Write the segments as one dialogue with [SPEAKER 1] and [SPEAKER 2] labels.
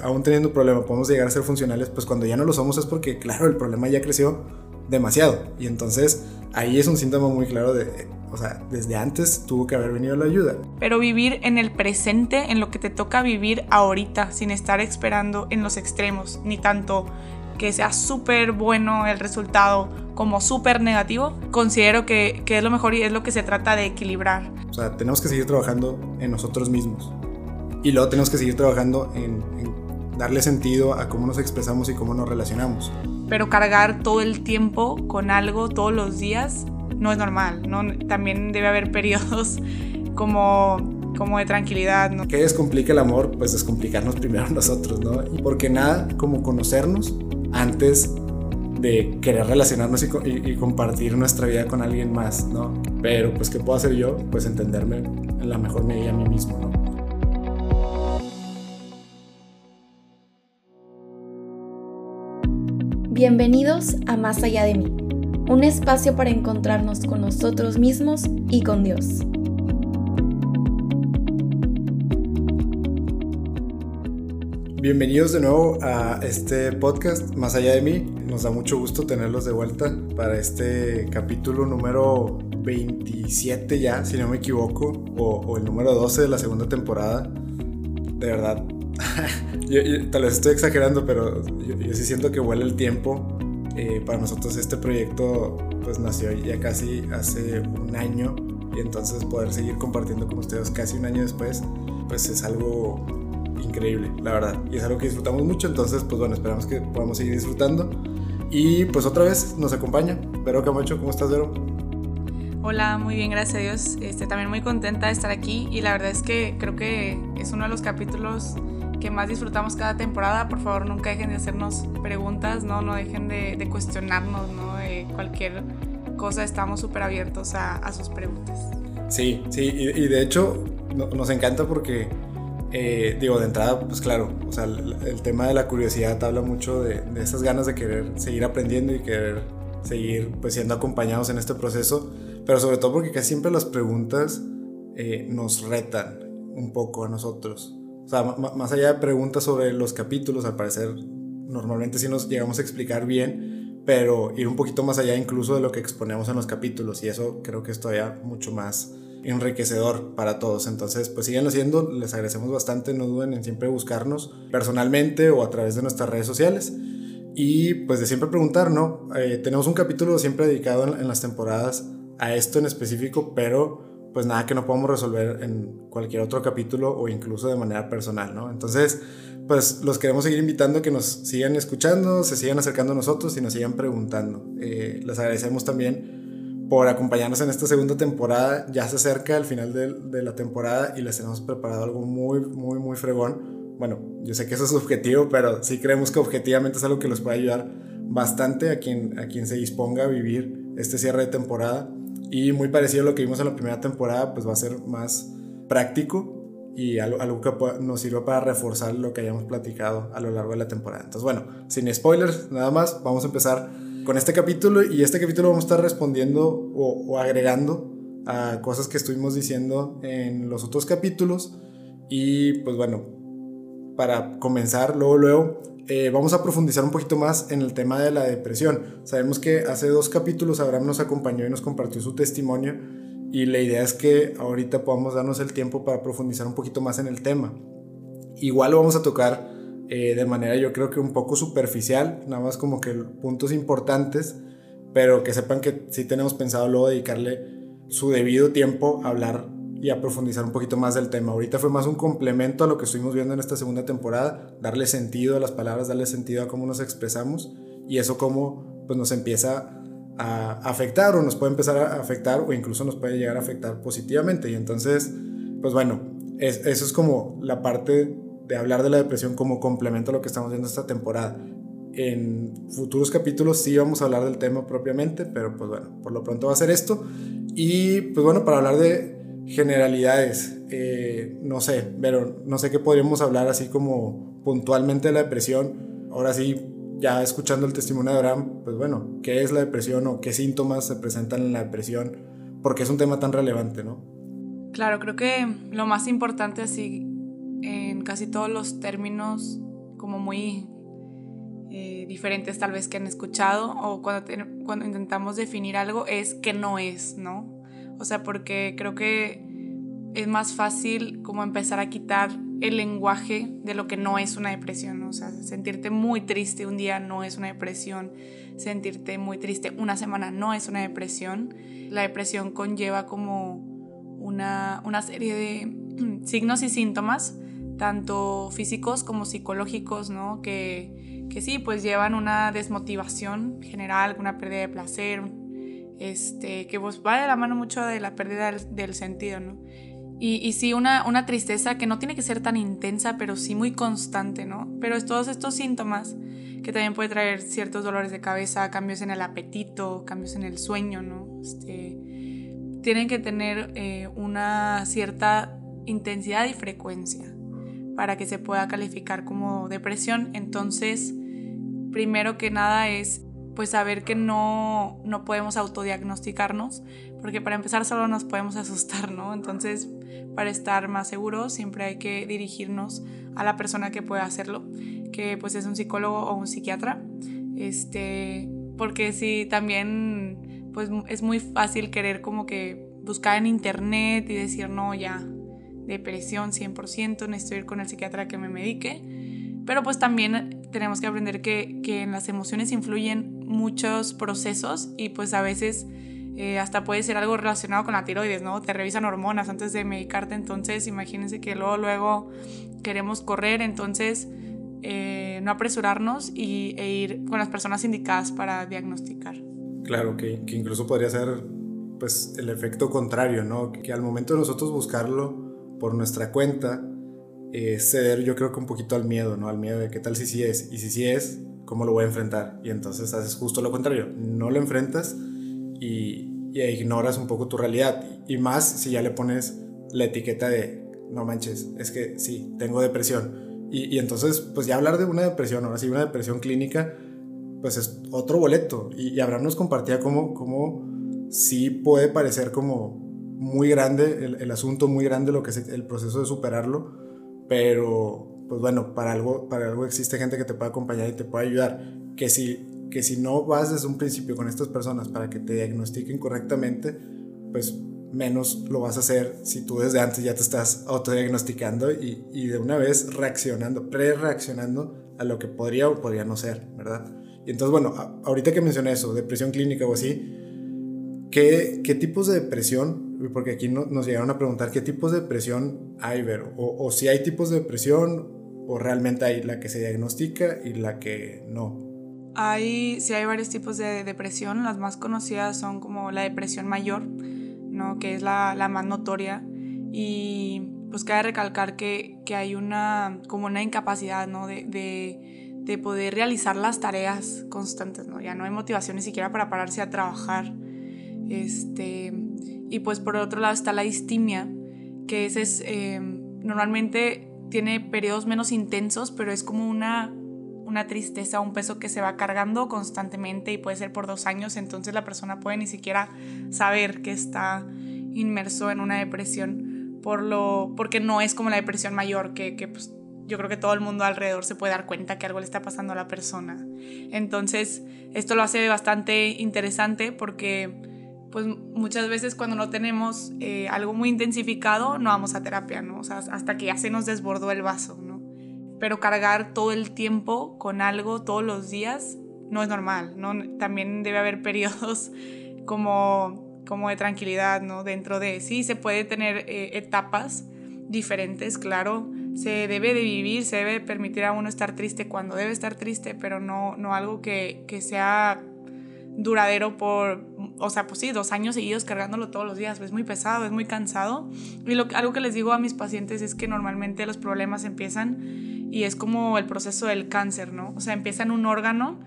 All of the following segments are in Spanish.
[SPEAKER 1] aún teniendo un problema, podemos llegar a ser funcionales, pues cuando ya no lo somos es porque, claro, el problema ya creció demasiado. Y entonces ahí es un síntoma muy claro de, o sea, desde antes tuvo que haber venido la ayuda.
[SPEAKER 2] Pero vivir en el presente, en lo que te toca vivir ahorita, sin estar esperando en los extremos, ni tanto que sea súper bueno el resultado como súper negativo, considero que, que es lo mejor y es lo que se trata de equilibrar.
[SPEAKER 1] O sea, tenemos que seguir trabajando en nosotros mismos. Y luego tenemos que seguir trabajando en, en darle sentido a cómo nos expresamos y cómo nos relacionamos.
[SPEAKER 2] Pero cargar todo el tiempo con algo todos los días no es normal, ¿no? También debe haber periodos como como de tranquilidad, ¿no?
[SPEAKER 1] ¿Qué descomplica el amor? Pues descomplicarnos primero nosotros, ¿no? Y porque nada como conocernos antes de querer relacionarnos y, y, compartir nuestra vida con alguien más, ¿no? Pero pues ¿qué puedo hacer yo? Pues entenderme en la mejor medida a mí mismo, ¿no?
[SPEAKER 3] Bienvenidos a Más allá de mí, un espacio para encontrarnos con nosotros mismos y con Dios.
[SPEAKER 1] Bienvenidos de nuevo a este podcast Más allá de mí. Nos da mucho gusto tenerlos de vuelta para este capítulo número 27 ya, si no me equivoco, o, el número 12 de la segunda temporada. De verdad, tal vez estoy exagerando, pero yo, sí siento que vuela el tiempo. Eh, para nosotros este proyecto pues nació ya casi hace un año y entonces poder seguir compartiendo con ustedes casi un año después pues es algo increíble, la verdad. Y es algo que disfrutamos mucho, entonces pues bueno, esperamos que podamos seguir disfrutando. Y pues otra vez nos acompaña Vero Camacho, ¿cómo estás Vero?
[SPEAKER 2] Hola, muy bien, gracias a Dios. Este, también muy contenta de estar aquí y la verdad es que creo que es uno de los capítulos que más disfrutamos cada temporada. Por favor, nunca dejen de hacernos preguntas, no, no dejen de, cuestionarnos, ¿no? De cualquier cosa, estamos súper abiertos a, sus preguntas.
[SPEAKER 1] Sí, sí, y, de hecho nos encanta porque, eh, digo, de entrada, pues claro, o sea, el, tema de la curiosidad habla mucho de, de, esas ganas de querer seguir aprendiendo y querer seguir pues siendo acompañados en este proceso, pero sobre todo porque casi siempre las preguntas eh, nos retan un poco a nosotros. O sea, más allá de preguntas sobre los capítulos, al parecer normalmente sí nos llegamos a explicar bien, pero ir un poquito más allá incluso de lo que exponemos en los capítulos y eso creo que es todavía mucho más enriquecedor para todos. Entonces, pues sigan haciendo, les agradecemos bastante, no duden en siempre buscarnos personalmente o a través de nuestras redes sociales. Y pues de siempre preguntar, ¿no? Eh, tenemos un capítulo siempre dedicado en, en las temporadas a esto en específico, pero pues nada que no podamos resolver en cualquier otro capítulo o incluso de manera personal, ¿no? Entonces, pues los queremos seguir invitando a que nos sigan escuchando, se sigan acercando a nosotros y nos sigan preguntando. Eh, les agradecemos también por acompañarnos en esta segunda temporada. Ya se acerca el final de, la temporada y les tenemos preparado algo muy, muy, muy fregón. Bueno, yo sé que eso es subjetivo, pero sí creemos que objetivamente es algo que los puede ayudar bastante a quien, a quien se disponga a vivir este cierre de temporada. Y muy parecido a lo que vimos en la primera temporada, pues va a ser más práctico y algo, que nos sirva para reforzar lo que hayamos platicado a lo largo de la temporada. Entonces, bueno, sin spoilers, nada más, vamos a empezar con este capítulo y este capítulo vamos a estar respondiendo o, o agregando a cosas que estuvimos diciendo en los otros capítulos. Y pues bueno, para comenzar, luego, luego, eh, vamos a profundizar un poquito más en el tema de la depresión. Sabemos que hace dos capítulos Abraham nos acompañó y nos compartió su testimonio y la idea es que ahorita podamos darnos el tiempo para profundizar un poquito más en el tema. Igual lo vamos a tocar eh, de manera yo creo que un poco superficial, nada más como que puntos importantes, pero que sepan que sí tenemos pensado luego dedicarle su debido tiempo a hablar y a profundizar un poquito más del tema. Ahorita fue más un complemento a lo que estuvimos viendo en esta segunda temporada, darle sentido a las palabras, darle sentido a cómo nos expresamos y eso cómo pues, nos empieza a afectar o nos puede empezar a afectar o incluso nos puede llegar a afectar positivamente. Y entonces, pues bueno, eso es como la parte de hablar de la depresión como complemento a lo que estamos viendo esta temporada. En futuros capítulos sí vamos a hablar del tema propiamente, pero pues bueno, por lo pronto va a ser esto. Y pues bueno, para hablar de, generalidades, eh, no sé, pero no sé qué podríamos hablar así como puntualmente de la depresión. Ahora sí, ya escuchando el testimonio de Abraham, pues bueno, ¿qué es la depresión o qué síntomas se presentan en la depresión? Porque es un tema tan relevante, ¿no?
[SPEAKER 2] Claro, creo que lo más importante así en casi todos los términos como muy eh, diferentes tal vez que han escuchado o cuando, cuando intentamos definir algo es que no es, ¿no? O sea, porque creo que es más fácil como empezar a quitar el lenguaje de lo que no es una depresión, o sea, sentirte muy triste un día no es una depresión, sentirte muy triste una semana no es una depresión. La depresión conlleva como una, una serie de signos y síntomas, tanto físicos como psicológicos, ¿no? Que, que sí, pues llevan una desmotivación general, una pérdida de placer, este, que pues va de la mano mucho de la pérdida del, del sentido, ¿no? Y, sí, una, una, tristeza que no tiene que ser tan intensa, pero sí muy constante, ¿no? Pero es todos estos síntomas que también puede traer ciertos dolores de cabeza, cambios en el apetito, cambios en el sueño, ¿no? Este, tienen que tener eh, una cierta intensidad y frecuencia para que se pueda calificar como depresión. Entonces, primero que nada es pues saber que no, no podemos autodiagnosticarnos, porque para empezar solo nos podemos asustar, ¿no? Entonces, para estar más seguros, siempre hay que dirigirnos a la persona que pueda hacerlo, que pues es un psicólogo o un psiquiatra, este, porque si también, pues es muy fácil querer como que buscar en internet y decir, no, ya, depresión 100%, necesito ir con el psiquiatra que me medique, pero pues también tenemos que aprender que, que en las emociones influyen muchos procesos y pues a veces eh, hasta puede ser algo relacionado con la tiroides, ¿no? Te revisan hormonas antes de medicarte, entonces imagínense que luego, luego queremos correr, entonces eh, no apresurarnos y, e ir con las personas indicadas para diagnosticar.
[SPEAKER 1] Claro, que, incluso podría ser pues el efecto contrario, ¿no? Que, al momento de nosotros buscarlo por nuestra cuenta, eh, ceder yo creo que un poquito al miedo, ¿no? Al miedo de qué tal si sí es, y si sí es, ¿cómo lo voy a enfrentar? Y entonces haces justo lo contrario, no lo enfrentas y, ignoras un poco tu realidad. Y más si ya le pones la etiqueta de, no manches, es que sí, tengo depresión. Y, entonces, pues ya hablar de una depresión, ahora sí, una depresión clínica, pues es otro boleto. Y, y Abraham nos compartía cómo, cómo sí puede parecer como muy grande el asunto, muy grande lo que es el proceso de superarlo, pero pues bueno, para algo, para algo existe gente que te puede acompañar y te puede ayudar. Que si, que si no vas desde un principio con estas personas para que te diagnostiquen correctamente, pues menos lo vas a hacer si tú desde antes ya te estás autodiagnosticando y, y de una vez reaccionando, pre-reaccionando a lo que podría o podría no ser, ¿verdad? Y entonces, bueno, ahorita que mencioné eso, depresión clínica o así, ¿qué, qué tipos de depresión porque aquí nos llegaron a preguntar qué tipos de depresión hay, Vero, o, o, si hay tipos de depresión o realmente hay la que se diagnostica y la que no.
[SPEAKER 2] Hay, sí hay varios tipos de depresión, las más conocidas son como la depresión mayor, ¿no? que es la, la más notoria y pues cabe recalcar que, que, hay una como una incapacidad ¿no? de, de, de, poder realizar las tareas constantes, ¿no? ya no hay motivación ni siquiera para pararse a trabajar. Este, y pues por otro lado está la distimia, que ese es eh, normalmente tiene periodos menos intensos, pero es como una, una tristeza, un peso que se va cargando constantemente y puede ser por dos años, entonces la persona puede ni siquiera saber que está inmerso en una depresión, por lo, porque no es como la depresión mayor, que, que pues, yo creo que todo el mundo alrededor se puede dar cuenta que algo le está pasando a la persona. Entonces, esto lo hace bastante interesante porque pues muchas veces cuando no tenemos eh, algo muy intensificado no vamos a terapia, ¿no? O sea, hasta que ya se nos desbordó el vaso, ¿no? Pero cargar todo el tiempo con algo todos los días no es normal, ¿no? También debe haber periodos como, como de tranquilidad, ¿no? Dentro de, sí, se puede tener eh, etapas diferentes, claro, se debe de vivir, se debe permitir a uno estar triste cuando debe estar triste, pero no, no algo que, que sea duradero por, o sea, pues sí, dos años seguidos cargándolo todos los días, es muy pesado, es muy cansado. Y lo, algo que les digo a mis pacientes es que normalmente los problemas empiezan y es como el proceso del cáncer, ¿no? O sea, empieza en un órgano,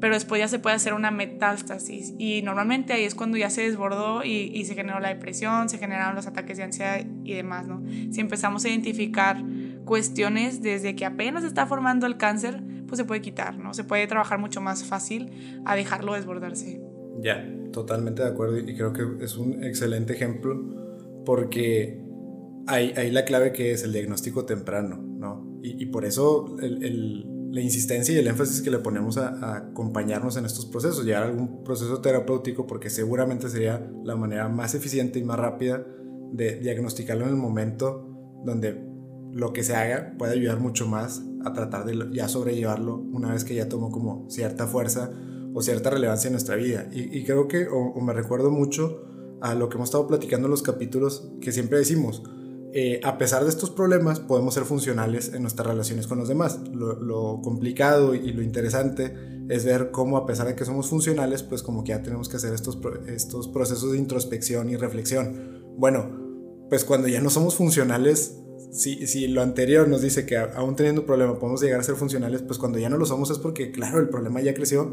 [SPEAKER 2] pero después ya se puede hacer una metástasis y normalmente ahí es cuando ya se desbordó y, y se generó la depresión, se generaron los ataques de ansiedad y demás, ¿no? Si empezamos a identificar cuestiones desde que apenas está formando el cáncer, pues se puede quitar, ¿no? Se puede trabajar mucho más fácil a dejarlo desbordarse.
[SPEAKER 1] Ya, totalmente de acuerdo y creo que es un excelente ejemplo porque hay, hay la clave que es el diagnóstico temprano, ¿no? Y, y por eso el, el, la insistencia y el énfasis que le ponemos a, acompañarnos en estos procesos, llegar a algún proceso terapéutico, porque seguramente sería la manera más eficiente y más rápida de diagnosticarlo en el momento donde lo que se haga puede ayudar mucho más a tratar de ya sobrellevarlo una vez que ya tomó como cierta fuerza o cierta relevancia en nuestra vida. Y, creo que, o me recuerdo mucho a lo que hemos estado platicando en los capítulos que siempre decimos, eh, a pesar de estos problemas, podemos ser funcionales en nuestras relaciones con los demás. Lo, complicado y lo interesante es ver cómo a pesar de que somos funcionales, pues como que ya tenemos que hacer estos, estos procesos de introspección y reflexión. Bueno, pues cuando ya no somos funcionales, si, si lo anterior nos dice que aún teniendo un problema podemos llegar a ser funcionales, pues cuando ya no lo somos es porque, claro, el problema ya creció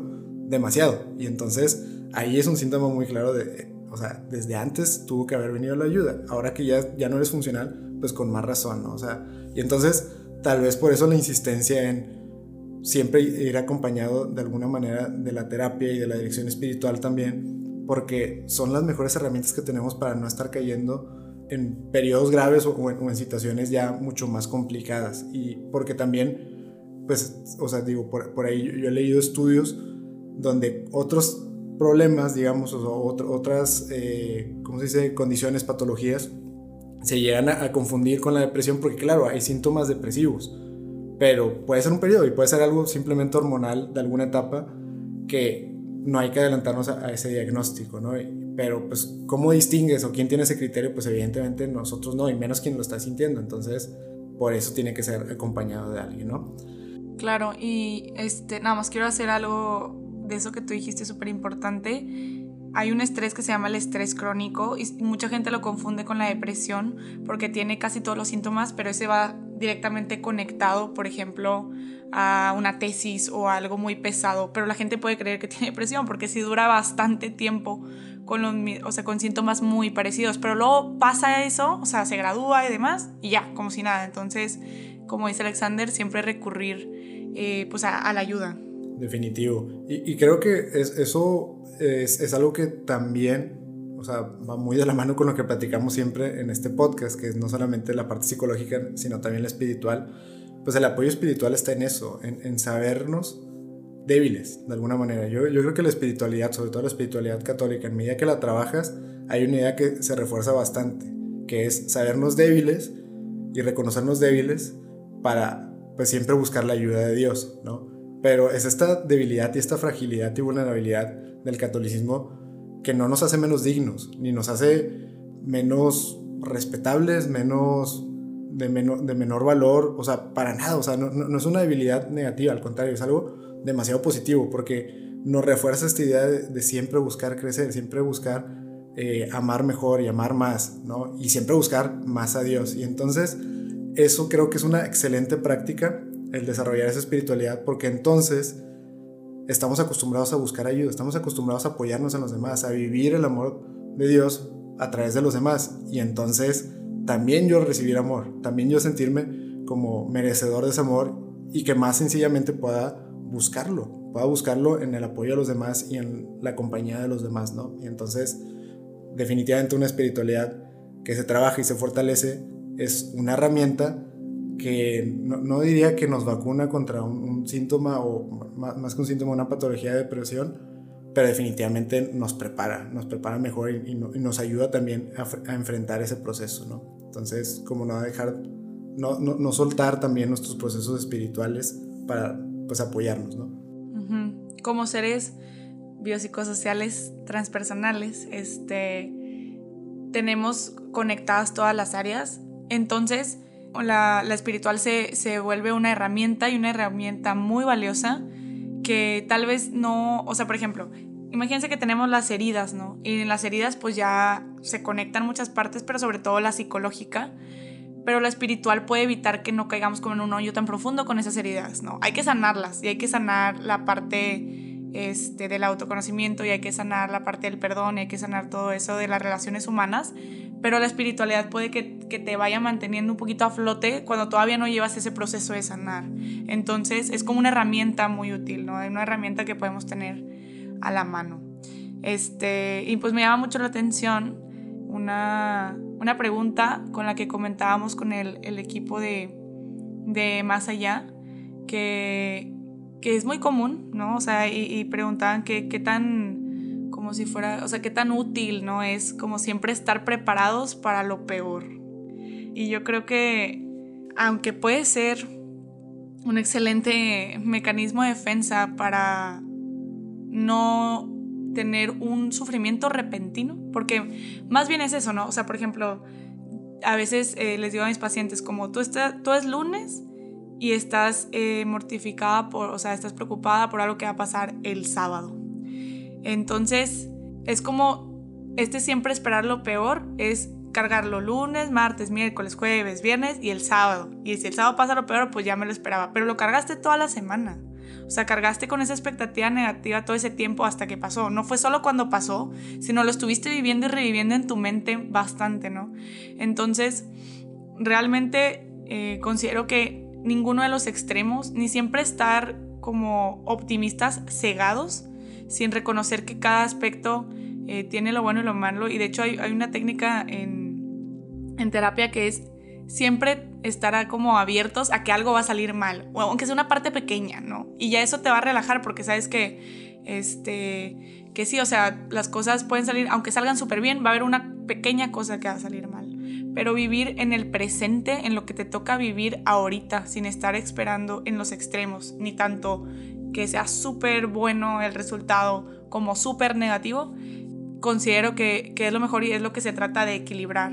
[SPEAKER 1] demasiado. Y entonces ahí es un síntoma muy claro de o sea, desde antes tuvo que haber venido la ayuda. Ahora que ya, ya no eres funcional, pues con más razón, ¿no? O sea, y entonces tal vez por eso la insistencia en siempre ir acompañado de alguna manera de la terapia y de la dirección espiritual también, porque son las mejores herramientas que tenemos para no estar cayendo en periodos graves o en, situaciones ya mucho más complicadas. Y porque también, pues, o sea, digo, por, por ahí yo he leído estudios donde otros problemas, digamos, o otras, eh, ¿cómo se dice?, condiciones, patologías, se llegan a, confundir con la depresión porque, claro, hay síntomas depresivos, pero puede ser un periodo y puede ser algo simplemente hormonal de alguna etapa que no hay que adelantarnos a, ese diagnóstico, ¿no? Pero, pues, ¿cómo distingues o quién tiene ese criterio? Pues, evidentemente, nosotros no, y menos quien lo está sintiendo. Entonces, por eso tiene que ser acompañado de alguien, ¿no?
[SPEAKER 2] Claro, y este, nada más quiero hacer algo de eso que tú dijiste súper importante. Hay un estrés que se llama el estrés crónico y mucha gente lo confunde con la depresión porque tiene casi todos los síntomas, pero ese va directamente conectado, por ejemplo, a una tesis o a algo muy pesado. Pero la gente puede creer que tiene depresión porque si dura bastante tiempo con, los, o sea, con síntomas muy parecidos. Pero luego pasa eso, o sea, se gradúa y demás y ya, como si nada. Entonces, como dice Alexander, siempre recurrir eh, pues a la ayuda.
[SPEAKER 1] Definitivo. Y, creo que es, eso es, es, algo que también, o sea, va muy de la mano con lo que platicamos siempre en este podcast, que es no solamente la parte psicológica, sino también la espiritual. Pues el apoyo espiritual está en eso, en, en sabernos débiles, de alguna manera. Yo, creo que la espiritualidad, sobre todo la espiritualidad católica, en medida que la trabajas, hay una idea que se refuerza bastante, que es sabernos débiles y reconocernos débiles para pues siempre buscar la ayuda de Dios, ¿no? Pero es esta debilidad y esta fragilidad y vulnerabilidad del catolicismo que no nos hace menos dignos, ni nos hace menos respetables, menos de, menor valor, o sea, para nada, o sea, no, es una debilidad negativa, al contrario, es algo demasiado positivo porque nos refuerza esta idea de, siempre buscar crecer, siempre buscar eh, amar mejor y amar más, ¿no? Y siempre buscar más a Dios. Y entonces, eso creo que es una excelente práctica el desarrollar esa espiritualidad, porque entonces estamos acostumbrados a buscar ayuda, estamos acostumbrados a apoyarnos en los demás, a vivir el amor de Dios a través de los demás. Y entonces también yo recibir amor, también yo sentirme como merecedor de ese amor y que más sencillamente pueda buscarlo, pueda buscarlo en el apoyo a los demás y en la compañía de los demás, ¿no? Y entonces, definitivamente una espiritualidad que se trabaja y se fortalece es una herramienta que no, diría que nos vacuna contra un, síntoma o más, que un síntoma, una patología de depresión, pero definitivamente nos prepara, nos prepara mejor y, nos ayuda también a, enfrentar ese proceso, ¿no? Entonces, como no dejar, no, no, soltar también nuestros procesos espirituales para, pues, apoyarnos, ¿no?
[SPEAKER 2] Como seres biopsicosociales transpersonales, este, tenemos conectadas todas las áreas, entonces la, espiritual se, se, vuelve una herramienta y una herramienta muy valiosa que tal vez no, o sea, por ejemplo, imagínense que tenemos las heridas, ¿no? Y en las heridas pues ya se conectan muchas partes, pero sobre todo la psicológica. Pero la espiritual puede evitar que no caigamos como en un hoyo tan profundo con esas heridas, ¿no? Hay que sanarlas y hay que sanar la parte este, del autoconocimiento y hay que sanar la parte del perdón y hay que sanar todo eso de las relaciones humanas pero la espiritualidad puede que, te vaya manteniendo un poquito a flote cuando todavía no llevas ese proceso de sanar. Entonces es como una herramienta muy útil, ¿no? Una herramienta que podemos tener a la mano. Este, y pues me llama mucho la atención una, pregunta con la que comentábamos con el, equipo de, de Más Allá, que, que es muy común, ¿no? O sea, y, preguntaban qué tan, como si fuera, o sea, qué tan útil, ¿no? Es como siempre estar preparados para lo peor. Y yo creo que, aunque puede ser un excelente mecanismo de defensa para no tener un sufrimiento repentino, porque más bien es eso, ¿no? O sea, por ejemplo, a veces eh, les digo a mis pacientes, como tú, estás, tú es lunes y estás eh, mortificada por, o sea, estás preocupada por algo que va a pasar el sábado. Entonces, es como, este siempre esperar lo peor es cargarlo lunes, martes, miércoles, jueves, viernes y el sábado. Y si el sábado pasa lo peor, pues ya me lo esperaba. Pero lo cargaste toda la semana. O sea, cargaste con esa expectativa negativa todo ese tiempo hasta que pasó. No fue solo cuando pasó, sino lo estuviste viviendo y reviviendo en tu mente bastante, ¿no? Entonces, realmente eh, considero que ninguno de los extremos, ni siempre estar como optimistas cegados, sin reconocer que cada aspecto eh, tiene lo bueno y lo malo. Y de hecho hay, una técnica en, en, terapia que es siempre estar como abiertos a que algo va a salir mal, o aunque sea una parte pequeña, ¿no? Y ya eso te va a relajar porque sabes que, este, que sí, o sea, las cosas pueden salir, aunque salgan súper bien, va a haber una pequeña cosa que va a salir mal pero vivir en el presente, en lo que te toca vivir ahorita, sin estar esperando en los extremos, ni tanto que sea súper bueno el resultado como súper negativo, considero que, que, es lo mejor y es lo que se trata de equilibrar.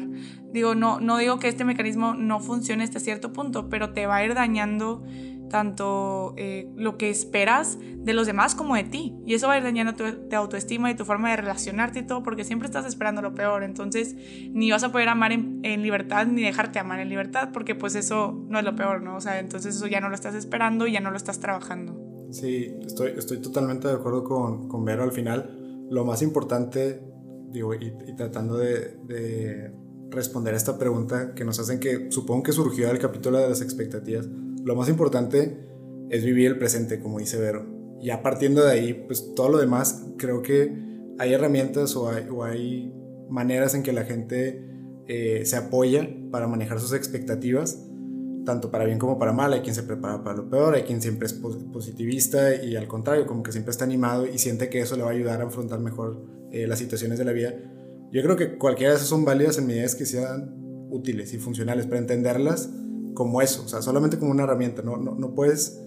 [SPEAKER 2] Digo, no, no digo que este mecanismo no funcione hasta cierto punto, pero te va a ir dañando tanto eh, lo que esperas de los demás como de ti. Y eso va a ir dañando tu, autoestima y tu forma de relacionarte y todo, porque siempre estás esperando lo peor. Entonces, ni vas a poder amar en, libertad, ni dejarte amar en libertad, porque pues eso no es lo peor, ¿no? O sea, entonces eso ya no lo estás esperando y ya no lo estás trabajando.
[SPEAKER 1] Sí, estoy, estoy totalmente de acuerdo con, con Vero al final. Lo más importante, digo, y, tratando de, de responder a esta pregunta que nos hacen que supongo que surgió del capítulo de las expectativas, lo más importante es vivir el presente, como dice Vero. Ya partiendo de ahí, pues todo lo demás, creo que hay herramientas o hay, maneras en que la gente eh, se apoya para manejar sus expectativas, tanto para bien como para mal. Hay quien se prepara para lo peor, hay quien siempre es positivista y al contrario, como que siempre está animado y siente que eso le va a ayudar a afrontar mejor eh, las situaciones de la vida. Yo creo que cualquiera de esas son válidas en medidas que sean útiles y funcionales para entenderlas como eso, o sea, solamente como una herramienta, no, no, no puedes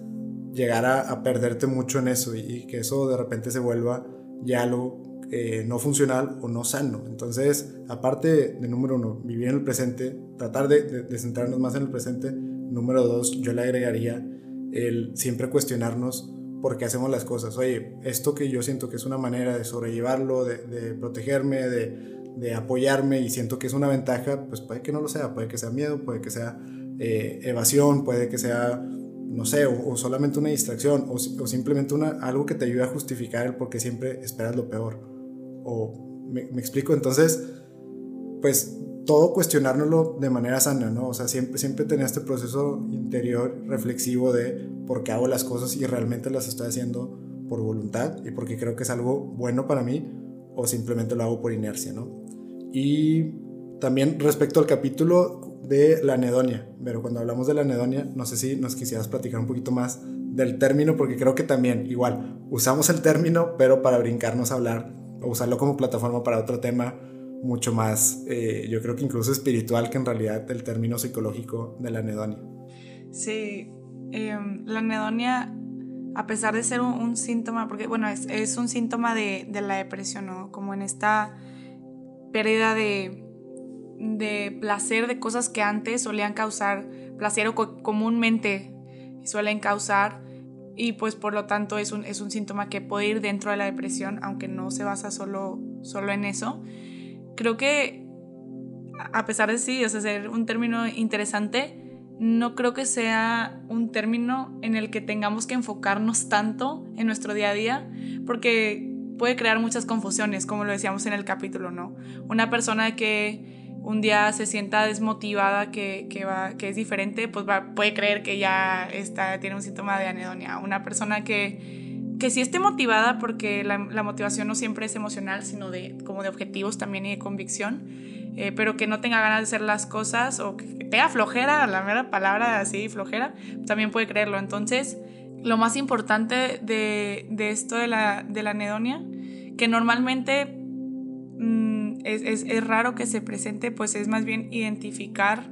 [SPEAKER 1] llegar a, a, perderte mucho en eso y, que eso de repente se vuelva ya algo eh, no funcional o no sano. Entonces, aparte de número uno, vivir en el presente, tratar de, de, centrarnos más en el presente. Número dos, yo le agregaría el siempre cuestionarnos por qué hacemos las cosas. Oye, esto que yo siento que es una manera de sobrellevarlo, de, protegerme, de, de apoyarme y siento que es una ventaja, pues puede que no lo sea, puede que sea miedo, puede que sea eh, evasión, puede que sea, no sé, o, solamente una distracción, o, simplemente una, algo que te ayude a justificar el por qué siempre esperas lo peor. O me, explico, entonces, pues todo cuestionárnoslo de manera sana, ¿no? O sea, siempre, siempre tener este proceso interior reflexivo de por qué hago las cosas y realmente las estoy haciendo por voluntad y porque creo que es algo bueno para mí o simplemente lo hago por inercia, ¿no? Y también respecto al capítulo de la anedonia, pero cuando hablamos de la anedonia, no sé si nos quisieras platicar un poquito más del término, porque creo que también, igual, usamos el término, pero para brincarnos a hablar, o usarlo como plataforma para otro tema mucho más, eh, yo creo que incluso espiritual que en realidad el término psicológico de la anedonia.
[SPEAKER 2] Sí, em, la anedonia, a pesar de ser un, síntoma, porque bueno, es, un síntoma de, la depresión, ¿no? Como en esta pérdida de de placer de cosas que antes solían causar placer o comúnmente suelen causar y pues por lo tanto es un, es un síntoma que puede ir dentro de la depresión aunque no se basa solo, solo en eso. Creo que a pesar de sí, o sea, ser un término interesante, no creo que sea un término en el que tengamos que enfocarnos tanto en nuestro día a día porque puede crear muchas confusiones, como lo decíamos en el capítulo, ¿no? Una persona que un día se sienta desmotivada, que, que, va, que es diferente, pues va, puede creer que ya está, tiene un síntoma de anedonia. Una persona que, que sí esté motivada, porque la, la, motivación no siempre es emocional, sino de, como de objetivos también y de convicción, eh, pero que no tenga ganas de hacer las cosas o que tenga flojera, la mera palabra así, flojera, también puede creerlo. Entonces, lo más importante de, esto de la, de la anedonia, que normalmente mm, es, es, raro que se presente, pues es más bien identificar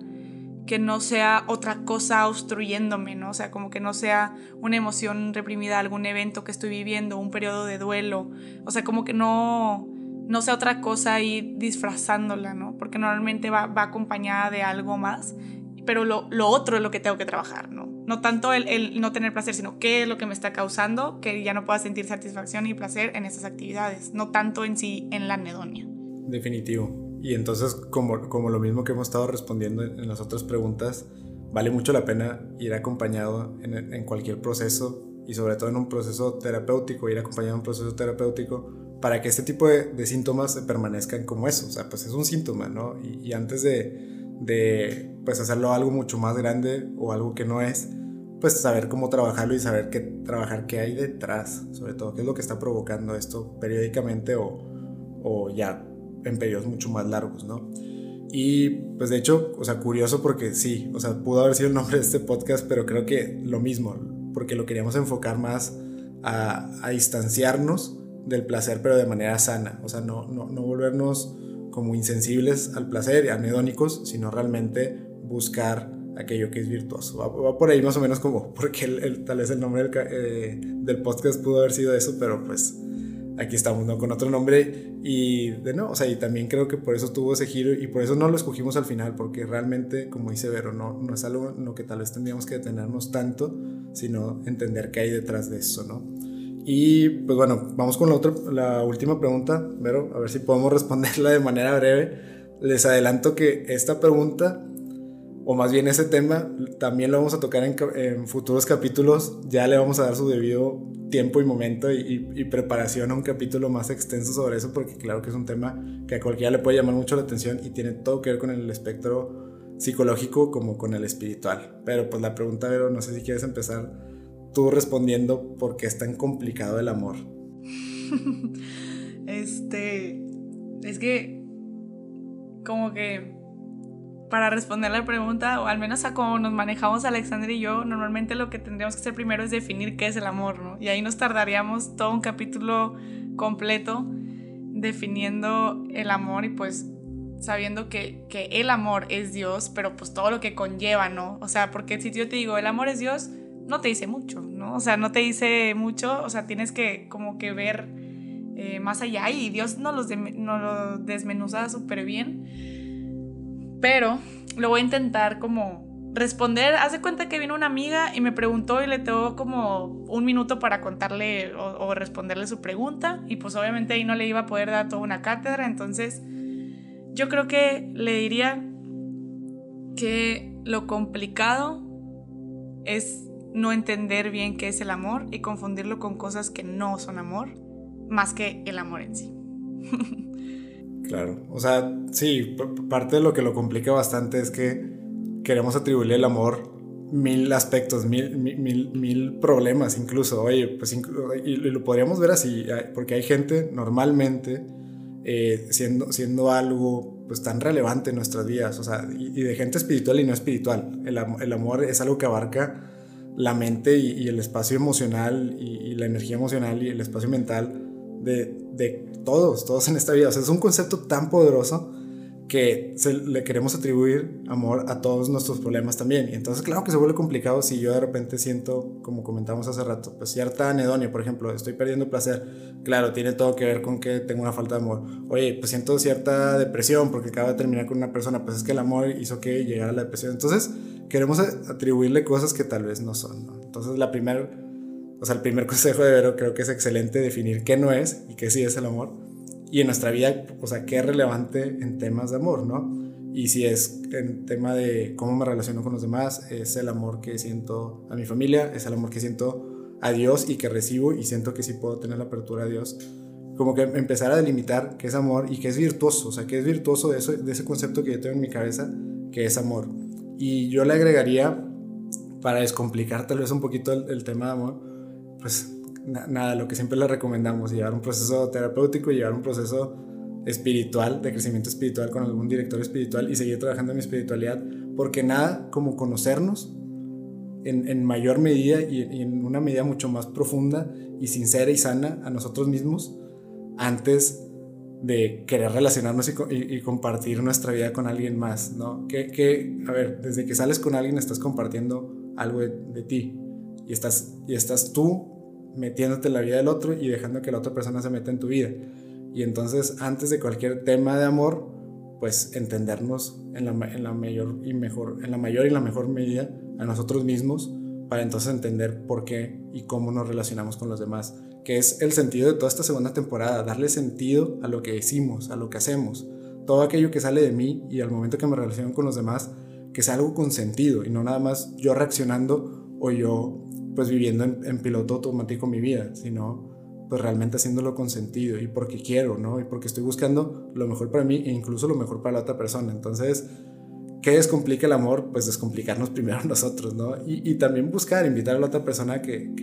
[SPEAKER 2] que no sea otra cosa obstruyéndome, ¿no? O sea, como que no sea una emoción reprimida, algún evento que estoy viviendo, un periodo de duelo, o sea, como que no, no sea otra cosa ahí disfrazándola, ¿no? Porque normalmente va, va acompañada de algo más, pero lo, lo, otro es lo que tengo que trabajar, ¿no? No tanto el, el, no tener placer, sino qué es lo que me está causando que ya no pueda sentir satisfacción y placer en esas actividades, no tanto en sí en la anedonia.
[SPEAKER 1] Definitivo. Y entonces, como, como lo mismo que hemos estado respondiendo en, las otras preguntas, vale mucho la pena ir acompañado en, cualquier proceso y sobre todo en un proceso terapéutico, ir acompañado en un proceso terapéutico para que este tipo de, de síntomas permanezcan como eso. O sea, pues es un síntoma, ¿no? Y, y antes de, de, pues hacerlo algo mucho más grande o algo que no es, pues saber cómo trabajarlo y saber qué trabajar qué hay detrás, sobre todo qué es lo que está provocando esto periódicamente o, o ya en periodos mucho más largos, ¿no? Y pues de hecho, o sea, curioso porque sí, o sea, pudo haber sido el nombre de este podcast, pero creo que lo mismo, porque lo queríamos enfocar más a, a distanciarnos del placer, pero de manera sana, o sea, no, no, no volvernos como insensibles al placer, anedónicos, sino realmente buscar aquello que es virtuoso. Va, por ahí más o memente como, porque tal vez el nombre del, eh, del podcast pudo haber sido eso, pero pues aquí estamos, ¿no? Con otro nombre y de no, o sea, y también creo que por eso tuvo ese giro y por eso no lo escogimos al final, porque realmente, como dice Vero, no, no es algo en lo que tal vez tendríamos que detenernos tanto, sino entender qué hay detrás de eso, ¿no? Y pues bueno, vamos con la, otra, la última pregunta, Vero, a ver si podemos responderla de manera breve. Les adelanto que esta pregunta o más bien ese tema, también lo vamos a tocar en, futuros capítulos. Ya le vamos a dar su debido tiempo y momento y, preparación a un capítulo más extenso sobre eso, porque claro que es un tema que a cualquiera le puede llamar mucho la atención y tiene todo que ver con el espectro psicológico como con el espiritual. Pero pues la pregunta, Vero, no sé si quieres empezar tú respondiendo por qué es tan complicado el amor.
[SPEAKER 2] este, es que como que para responder la pregunta, o al menos a cómo nos manejamos Alexander y yo, normalmente lo que tendríamos que hacer primero es definir qué es el amor, ¿no? Y ahí nos tardaríamos todo un capítulo completo definiendo el amor y pues sabiendo que, que el amor es Dios, pero pues todo lo que conlleva, ¿no? O sea, porque si yo te digo, el amor es Dios, no te dice mucho, ¿no? O sea, no te dice mucho, o sea, tienes que como que ver eh, más allá y Dios nos, los nos lo desmenuza súper bien pero lo voy a intentar como responder. Hace cuenta que vino una amiga y me preguntó y le tengo como un minuto para contarle o, responderle su pregunta. Y pues obviamente ahí no le iba a poder dar toda una cátedra. Entonces yo creo que le diría que lo complicado es no entender bien qué es el amor y confundirlo con cosas que no son amor, más que el amor en sí.
[SPEAKER 1] Claro, o sea, sí, parte de lo que lo complica bastante es que queremos atribuirle el amor mil aspectos, mil, mil, mil problemas incluso. Oye, pues y lo podríamos ver así, porque hay gente normalmente eh, siendo, siendo algo pues tan relevante en nuestras vidas, o sea, y, de gente espiritual y no espiritual. El, el, amor es algo que abarca la mente y, el espacio emocional y, la energía emocional y el espacio mental de, de todos, todos en esta vida. O sea, es un concepto tan poderoso que le queremos atribuir amor a todos nuestros problemas también. Y entonces, claro que se vuelve complicado si yo de repente siento, como comentamos hace rato, pues cierta anedonia, por ejemplo, estoy perdiendo placer. Claro, tiene todo que ver con que tengo una falta de amor. Oye, pues siento cierta depresión porque acabo de terminar con una persona, pues es que el amor hizo que llegara la depresión. Entonces, queremos atribuirle cosas que tal vez no son. Entonces, la primera o sea, el primer consejo de Vero creo que es excelente definir qué no es y qué sí es el amor. Y en nuestra vida, o sea, qué es relevante en temas de amor, ¿no? Y si es en tema de cómo me relaciono con los demás, es el amor que siento a mi familia, es el amor que siento a Dios y que recibo y siento que sí puedo tener la apertura a Dios. Como que empezar a delimitar qué es amor y qué es virtuoso, o sea, qué es virtuoso de, eso, de ese concepto que yo tengo en mi cabeza, que es amor. Y yo le agregaría, para descomplicar tal vez un poquito el tema de amor, pues nada, lo que siempre le recomendamos, llevar un proceso terapéutico, llevar un proceso espiritual, de crecimiento espiritual con algún director espiritual y seguir trabajando en mi espiritualidad, porque nada como conocernos en, mayor medida y, en una medida mucho más profunda y sincera y sana a nosotros mismos antes de querer relacionarnos y, compartir nuestra vida con alguien más, ¿no? Que, a ver, desde que sales con alguien estás compartiendo algo de, ti y estás, y estás tú metiéndote en la vida del otro y dejando que la otra persona se meta en tu vida. Y entonces, antes de cualquier tema de amor, pues entendernos en la, en la mayor y mejor, en la mayor y la mejor medida a nosotros mismos para entonces entender por qué y cómo nos relacionamos con los demás, que es el sentido de toda esta segunda temporada, darle sentido a lo que decimos, a lo que hacemos, todo aquello que sale de mí y al momento que me relaciono con los demás, que sea algo con sentido y no nada más yo reaccionando o yo pues viviendo en, en piloto automático mi vida, sino pues realmente haciéndolo con sentido y porque quiero, ¿no? Y porque estoy buscando lo mejor para mí e incluso lo mejor para la otra persona. Entonces, ¿qué descomplica el amor? Pues descomplicarnos primero nosotros, ¿no? Y, también buscar, invitar a la otra persona que,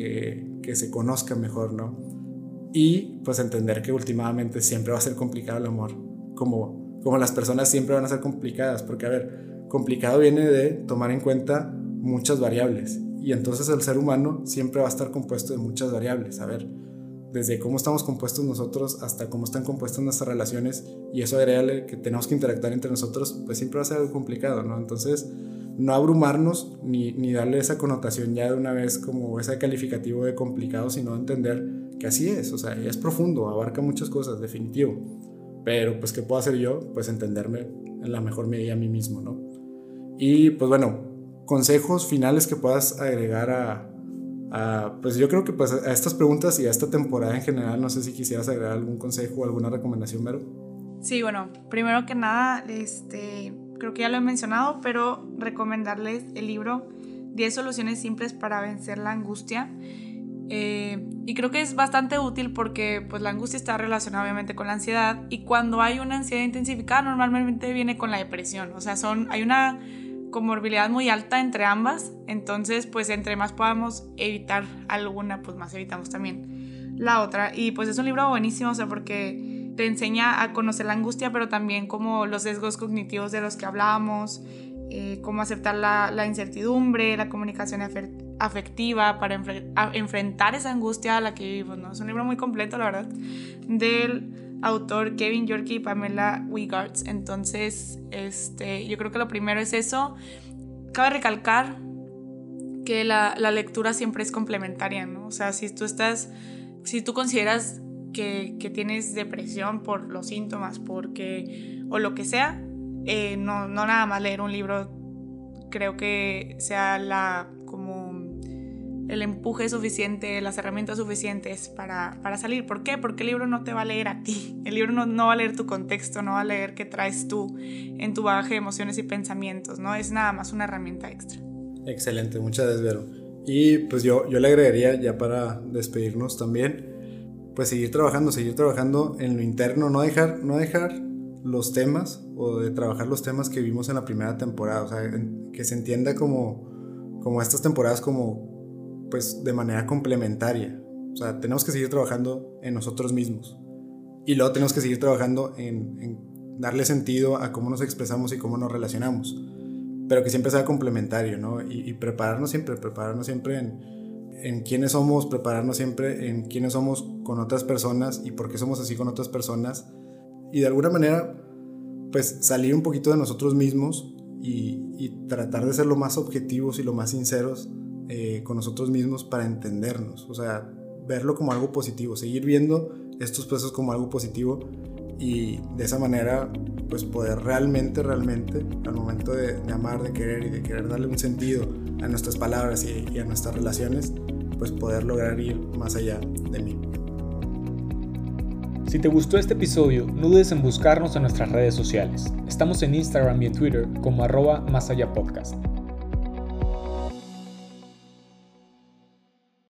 [SPEAKER 1] que, se conozca mejor, ¿no? Y pues entender que últimamente siempre va a ser complicado el amor, como, como las personas siempre van a ser complicadas, porque a ver, complicado viene de tomar en cuenta muchas variables. Y entonces el ser humano siempre va a estar compuesto de muchas variables. A ver, desde cómo estamos compuestos nosotros hasta cómo están compuestas nuestras relaciones y eso agrega que tenemos que interactuar entre nosotros, pues siempre va a ser algo complicado, ¿no? Entonces, no abrumarnos ni, ni darle esa connotación ya de una vez como ese calificativo de complicado, sino entender que así es, o sea, es profundo, abarca muchas cosas, definitivo. Pero, pues, ¿qué puedo hacer yo? Pues entenderme en la mejor medida a mí mismo, ¿no? Y, pues bueno, consejos finales que puedas agregar a, pues yo creo que pues a estas preguntas y a esta temporada en general, no sé si quisieras agregar algún consejo o alguna recomendación, Mero.
[SPEAKER 2] Sí, bueno, primero que nada, este, creo que ya lo he mencionado, pero recomendarles el libro 10 soluciones simples para vencer la angustia. Eh, y creo que es bastante útil porque pues la angustia está relacionada obviamente con la ansiedad y cuando hay una ansiedad intensificada normalmente viene con la depresión. O sea, son, hay una comorbilidad muy alta entre ambas, entonces pues entre más podamos evitar alguna, pues más evitamos también la otra. Y pues es un libro buenísimo, o sea, porque te enseña a conocer la angustia, pero también como los sesgos cognitivos de los que hablábamos, eh, cómo aceptar la, incertidumbre, la comunicación afectiva para enfrentar esa angustia a la que vivimos, ¿no? Es un libro muy completo, la verdad, del autor Kevin York y Pamela Wigards. Entonces, este, yo creo que lo primero es eso. Cabe recalcar que la, la, lectura siempre es complementaria, ¿no? O sea, si tú estás, si tú consideras que, que tienes depresión por los síntomas, porque, o lo que sea, eh, no, no nada más leer un libro creo que sea la el empuje suficiente, las herramientas suficientes para, para, salir. ¿Por qué? Porque el libro no te va a leer a ti. El libro no, no, va a leer tu contexto, no va a leer qué traes tú en tu bagaje de emociones y pensamientos, ¿no? Es nada más una herramienta extra.
[SPEAKER 1] Excelente, muchas gracias, Vero. Y pues yo, yo le agregaría, ya para despedirnos también, pues seguir trabajando, seguir trabajando en lo interno, no dejar, no dejar los temas o de trabajar los temas que vimos en la primera temporada, o sea, que se entienda como, como estas temporadas como pues de manera complementaria. O sea, tenemos que seguir trabajando en nosotros mismos. Y luego tenemos que seguir trabajando en, darle sentido a cómo nos expresamos y cómo nos relacionamos. Pero que siempre sea complementario, ¿no? Y, prepararnos siempre, prepararnos siempre en, en quiénes somos, prepararnos siempre en quiénes somos con otras personas y por qué somos así con otras personas. Y de alguna manera, pues salir un poquito de nosotros mismos y, y tratar de ser lo más objetivos y lo más sinceros eh, con nosotros mismos para entendernos, o sea, verlo como algo positivo, seguir viendo estos procesos como algo positivo y de esa manera pues poder realmente, realmente al momento de, amar, de querer y de querer darle un sentido a nuestras palabras y, y a nuestras relaciones, pues poder lograr ir más allá de mí.
[SPEAKER 4] Si te gustó este episodio, no dudes en buscarnos en nuestras redes sociales. Estamos en Instagram y en Twitter como arroba más allá podcast.